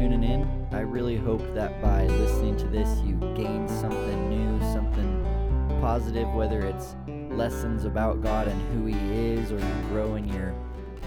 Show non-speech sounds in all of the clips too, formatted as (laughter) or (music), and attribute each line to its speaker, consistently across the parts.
Speaker 1: tuning in. I really hope that by listening to this, you gain something new, something positive, whether it's lessons about God and who He is, or you grow in your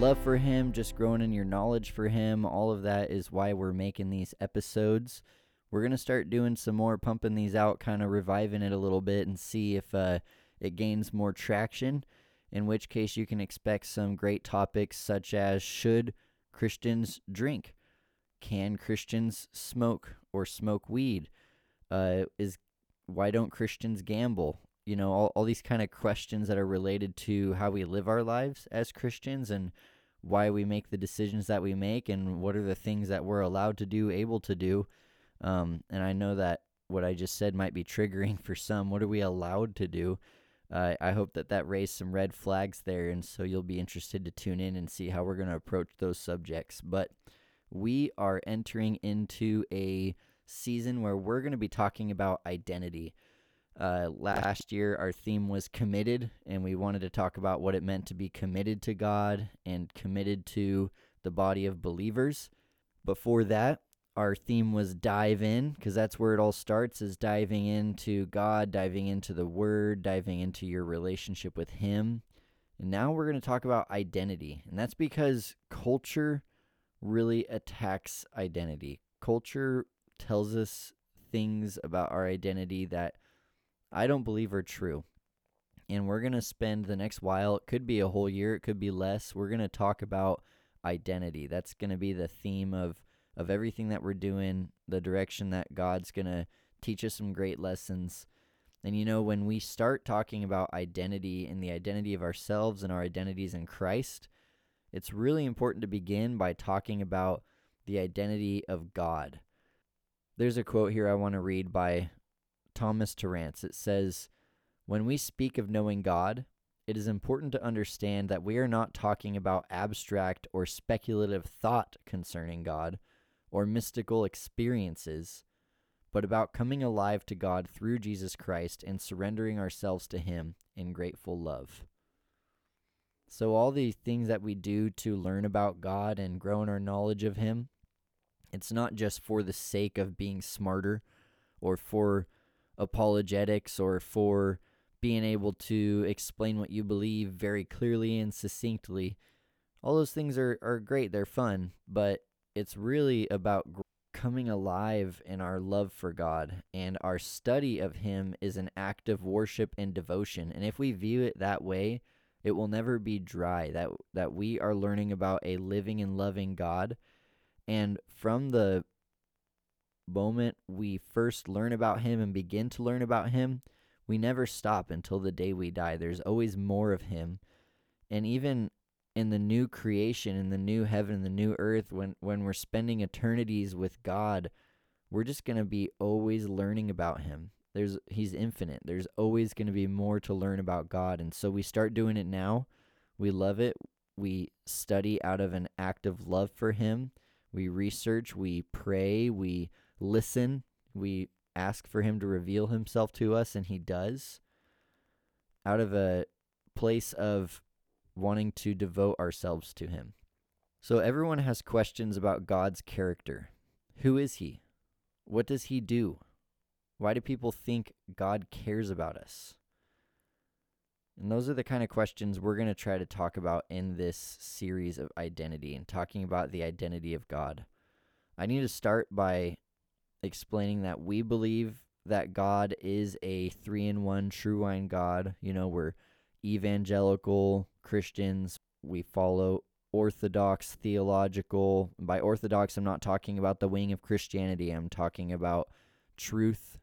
Speaker 1: love for Him, just growing in your knowledge for Him. All of that is why we're making these episodes. We're going to start doing some more, pumping these out, kind of reviving it a little bit, and see if uh, it gains more traction. In which case, you can expect some great topics such as should Christians drink? can Christians smoke or smoke weed? Uh, is why don't Christians gamble? You know, all, all these kind of questions that are related to how we live our lives as Christians and why we make the decisions that we make and what are the things that we're allowed to do, able to do. Um, and I know that what I just said might be triggering (laughs) for some. What are we allowed to do? Uh, I hope that that raised some red flags there, and so you'll be interested to tune in and see how we're going to approach those subjects. But we are entering into a season where we're going to be talking about identity. Uh, last year, our theme was committed, and we wanted to talk about what it meant to be committed to God and committed to the body of believers. Before that, our theme was dive in, because that's where it all starts is diving into God, diving into the Word, diving into your relationship with Him. And now we're going to talk about identity, and that's because culture really attacks identity. Culture tells us things about our identity that I don't believe are true. And we're going to spend the next while, it could be a whole year, it could be less. We're going to talk about identity. That's going to be the theme of of everything that we're doing, the direction that God's going to teach us some great lessons. And you know, when we start talking about identity and the identity of ourselves and our identities in Christ, it's really important to begin by talking about the identity of God. There's a quote here I want to read by Thomas Torrance. It says, When we speak of knowing God, it is important to understand that we are not talking about abstract or speculative thought concerning God or mystical experiences, but about coming alive to God through Jesus Christ and surrendering ourselves to Him in grateful love. So, all the things that we do to learn about God and grow in our knowledge of Him, it's not just for the sake of being smarter or for apologetics or for being able to explain what you believe very clearly and succinctly. All those things are, are great, they're fun, but it's really about coming alive in our love for God. And our study of Him is an act of worship and devotion. And if we view it that way, it will never be dry. That that we are learning about a living and loving God. And from the moment we first learn about him and begin to learn about him, we never stop until the day we die. There's always more of him. And even in the new creation, in the new heaven, the new earth, when, when we're spending eternities with God, we're just going to be always learning about him. There's he's infinite. There's always going to be more to learn about God, and so we start doing it now. We love it. We study out of an act of love for him. We research, we pray, we listen, we ask for him to reveal himself to us and he does. Out of a place of wanting to devote ourselves to him. So everyone has questions about God's character. Who is he? What does he do? Why do people think God cares about us? And those are the kind of questions we're going to try to talk about in this series of identity and talking about the identity of God. I need to start by explaining that we believe that God is a three in one triune God. You know, we're evangelical Christians, we follow orthodox theological. By orthodox, I'm not talking about the wing of Christianity, I'm talking about truth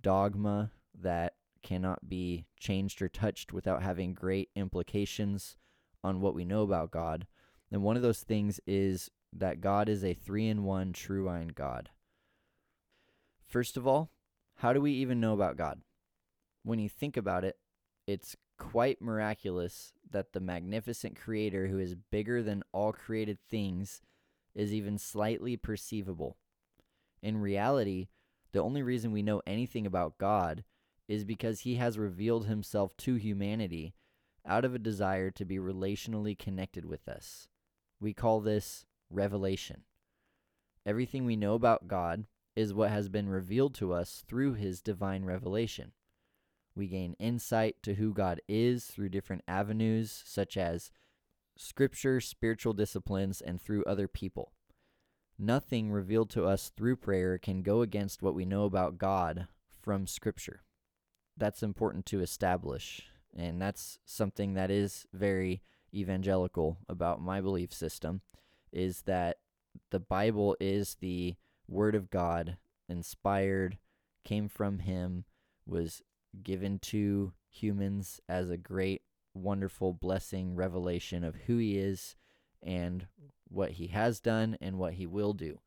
Speaker 1: dogma that cannot be changed or touched without having great implications on what we know about God. And one of those things is that God is a three in one triune God. First of all, how do we even know about God? When you think about it, it's quite miraculous that the magnificent creator who is bigger than all created things is even slightly perceivable. In reality, the only reason we know anything about God is because he has revealed himself to humanity out of a desire to be relationally connected with us. We call this revelation. Everything we know about God is what has been revealed to us through his divine revelation. We gain insight to who God is through different avenues, such as scripture, spiritual disciplines, and through other people. Nothing revealed to us through prayer can go against what we know about God from scripture. That's important to establish, and that's something that is very evangelical about my belief system is that the Bible is the word of God, inspired, came from him, was given to humans as a great, wonderful blessing revelation of who he is and what he has done and what he will do.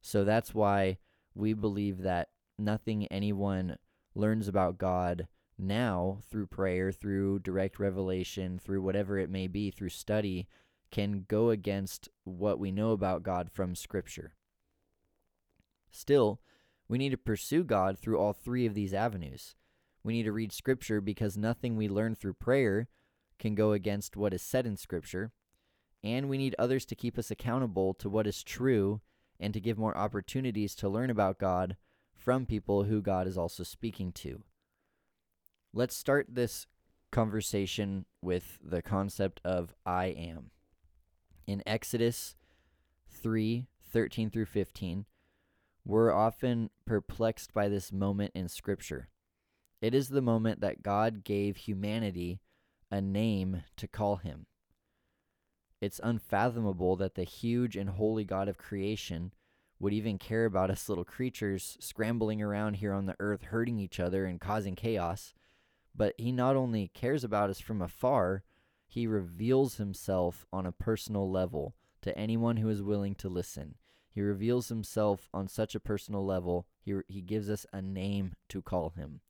Speaker 1: So that's why we believe that nothing anyone learns about God now through prayer, through direct revelation, through whatever it may be, through study, can go against what we know about God from Scripture. Still, we need to pursue God through all three of these avenues. We need to read Scripture because nothing we learn through prayer can go against what is said in Scripture. And we need others to keep us accountable to what is true and to give more opportunities to learn about God from people who God is also speaking to. Let's start this conversation with the concept of I am. In Exodus 3 13 through 15, we're often perplexed by this moment in Scripture. It is the moment that God gave humanity a name to call him. It's unfathomable that the huge and holy God of creation would even care about us little creatures scrambling around here on the earth, hurting each other and causing chaos. But he not only cares about us from afar, he reveals himself on a personal level to anyone who is willing to listen. He reveals himself on such a personal level, he, he gives us a name to call him.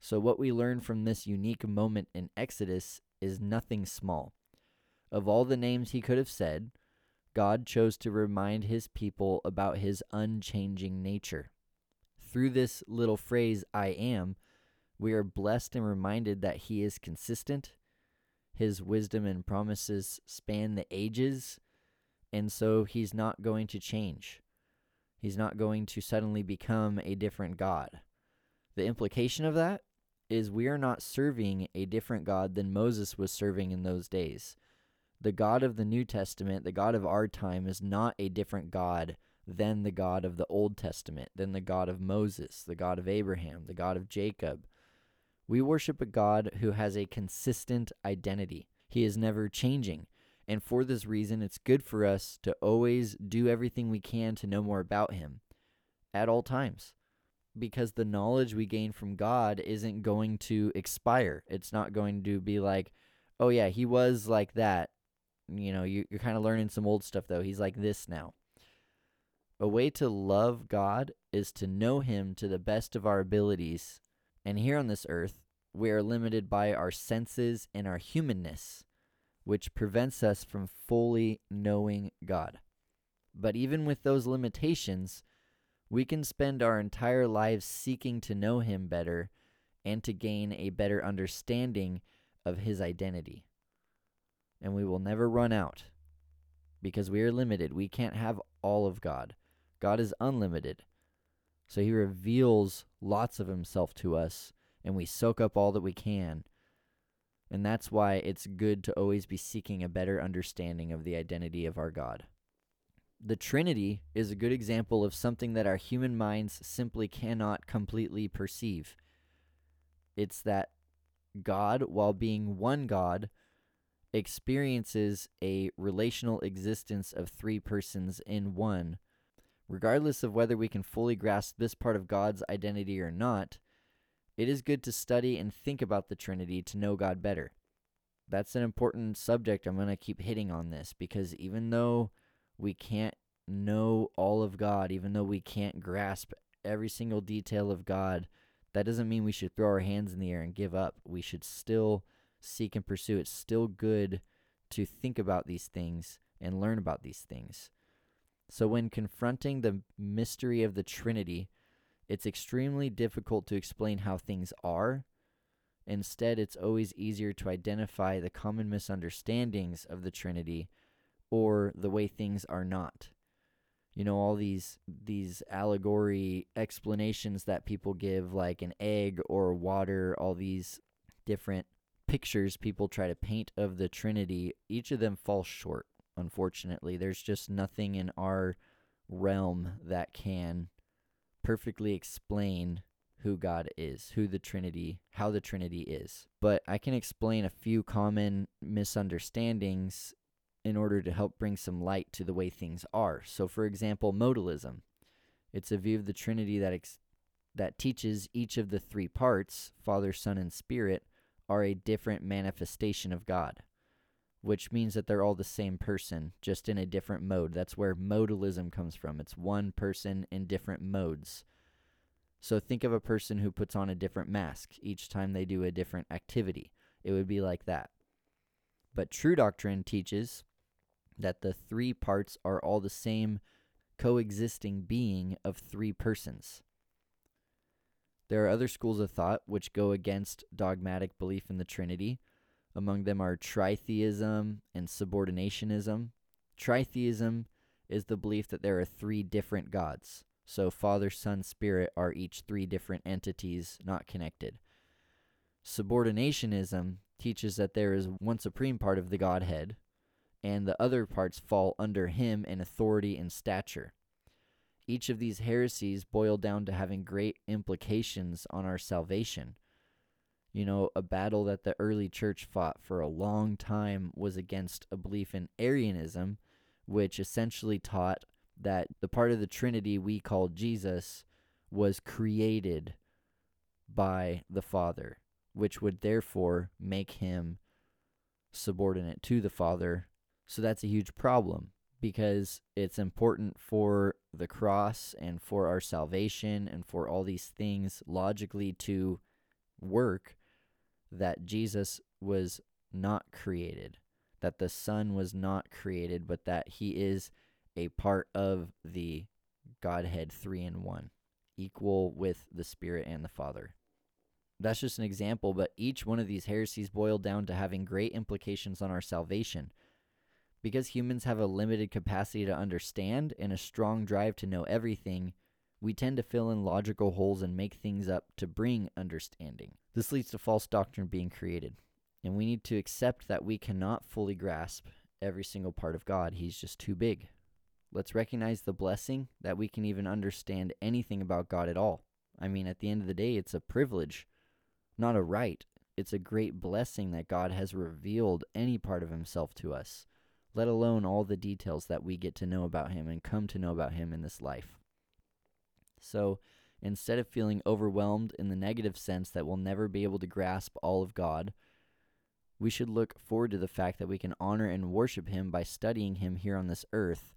Speaker 1: So, what we learn from this unique moment in Exodus is nothing small. Of all the names he could have said, God chose to remind his people about his unchanging nature. Through this little phrase, I am, we are blessed and reminded that he is consistent. His wisdom and promises span the ages, and so he's not going to change. He's not going to suddenly become a different God. The implication of that is we are not serving a different God than Moses was serving in those days the God of the New Testament, the God of our time, is not a different God than the God of the Old Testament, than the God of Moses, the God of Abraham, the God of Jacob. We worship a God who has a consistent identity. He is never changing. And for this reason, it's good for us to always do everything we can to know more about Him at all times. Because the knowledge we gain from God isn't going to expire. It's not going to be like, oh, yeah, He was like that you know, you, you're kind of learning some old stuff, though. He's like this now. A way to love God is to know Him to the best of our abilities. And here on this earth, we are limited by our senses and our humanness, which prevents us from fully knowing God. But even with those limitations, we can spend our entire lives seeking to know Him better and to gain a better understanding of His identity and we will never run out because we are limited. We can't have all of God. God is unlimited. So he reveals lots of himself to us, and we soak up all that we can. And that's why it's good to always be seeking a better understanding of the identity of our God. The Trinity is a good example of something that our human minds simply cannot completely perceive. It's that God, while being one God, experiences a relational existence of three persons in one. Regardless of whether we can fully grasp this part of God's identity or not, it is good to study and think about the Trinity to know God better. That's an important subject. I'm going to keep hitting on this because even though we can't know all of God, even though we can't grasp every single detail of God, that doesn't mean we should throw our hands in the air and give up. We should still seek and pursue. It's still good to think about these things and learn about these things. So, when confronting the mystery of the Trinity, it's extremely difficult to explain how things are. Instead, it's always easier to identify the common misunderstandings of the Trinity or the way things are not. You know, all these these allegory explanations that people give like an egg or water, all these different pictures people try to paint of the Trinity, each of them falls short, unfortunately. There's just nothing in our realm that can perfectly explain who God is, who the Trinity, how the Trinity is. But I can explain a few common misunderstandings in order to help bring some light to the way things are. So, for example, modalism. It's a view of the Trinity that ex- that teaches each of the three parts, Father, Son, and Spirit, are a different manifestation of God, which means that they're all the same person, just in a different mode. That's where modalism comes from. It's one person in different modes. So think of a person who puts on a different mask each time they do a different activity. It would be like that. But true doctrine teaches that the three parts are all the same coexisting being of three persons. There are other schools of thought which go against dogmatic belief in the Trinity. Among them are tritheism and subordinationism. Tritheism is the belief that there are three different gods. So, Father, Son, Spirit are each three different entities not connected. Subordinationism teaches that there is one supreme part of the Godhead, and the other parts fall under him in authority and stature. Each of these heresies boil down to having great implications on our salvation. You know, a battle that the early church fought for a long time was against a belief in Arianism, which essentially taught that the part of the Trinity we call Jesus was created by the Father, which would therefore make him subordinate to the Father. So that's a huge problem because it's important for the cross and for our salvation and for all these things logically to work that Jesus was not created, that the Son was not created, but that he is a part of the Godhead three in one, equal with the Spirit and the Father. That's just an example, but each one of these heresies boil down to having great implications on our salvation because humans have a limited capacity to understand and a strong drive to know everything, we tend to fill in logical holes and make things up to bring understanding. This leads to false doctrine being created. And we need to accept that we cannot fully grasp every single part of God. He's just too big. Let's recognize the blessing that we can even understand anything about God at all. I mean, at the end of the day, it's a privilege, not a right. It's a great blessing that God has revealed any part of Himself to us let alone all the details that we get to know about him and come to know about him in this life. So, instead of feeling overwhelmed in the negative sense that we'll never be able to grasp all of God, we should look forward to the fact that we can honor and worship him by studying him here on this earth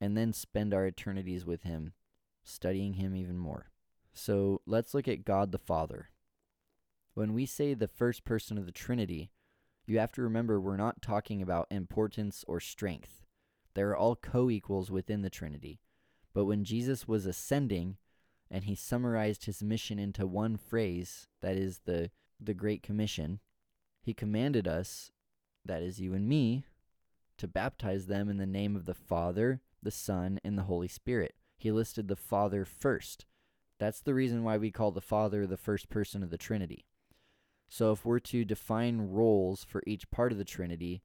Speaker 1: and then spend our eternities with him, studying him even more. So, let's look at God the Father. When we say the first person of the Trinity, you have to remember we're not talking about importance or strength. They're all co equals within the Trinity. But when Jesus was ascending and he summarized his mission into one phrase, that is the, the Great Commission, he commanded us, that is you and me, to baptize them in the name of the Father, the Son, and the Holy Spirit. He listed the Father first. That's the reason why we call the Father the first person of the Trinity. So if we're to define roles for each part of the Trinity,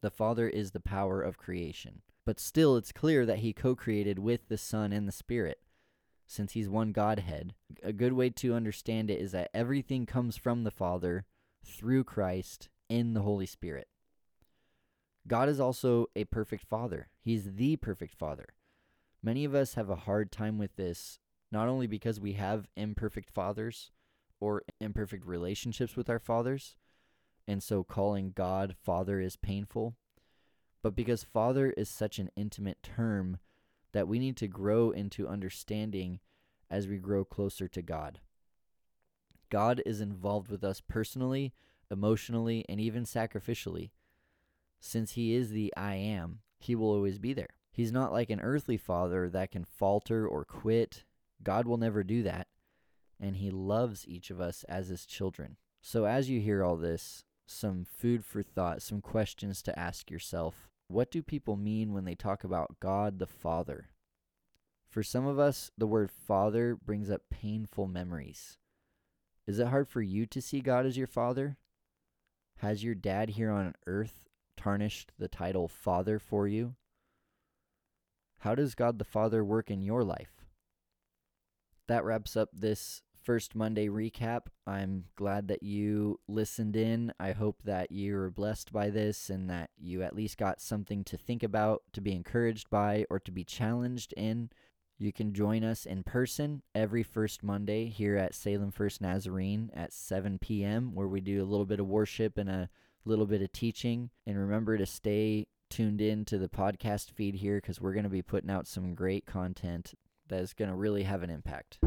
Speaker 1: the Father is the power of creation. But still, it's clear that he co created with the Son and the Spirit, since he's one Godhead. A good way to understand it is that everything comes from the Father through Christ in the Holy Spirit. God is also a perfect Father, He's the perfect Father. Many of us have a hard time with this, not only because we have imperfect fathers, or imperfect relationships with our fathers. And so calling God Father is painful. But because Father is such an intimate term that we need to grow into understanding as we grow closer to God. God is involved with us personally, emotionally, and even sacrificially. Since He is the I am, He will always be there. He's not like an earthly father that can falter or quit. God will never do that. And He loves each of us as His children. So, as you hear all this, some food for thought, some questions to ask yourself. What do people mean when they talk about God the Father? For some of us, the word Father brings up painful memories. Is it hard for you to see God as your Father? Has your dad here on earth tarnished the title Father for you? How does God the Father work in your life? That wraps up this first Monday recap. I'm glad that you listened in. I hope that you were blessed by this and that you at least got something to think about, to be encouraged by, or to be challenged in. You can join us in person every first Monday here at Salem First Nazarene at 7 p.m., where we do a little bit of worship and a little bit of teaching. And remember to stay tuned in to the podcast feed here because we're going to be putting out some great content that is going to really have an impact.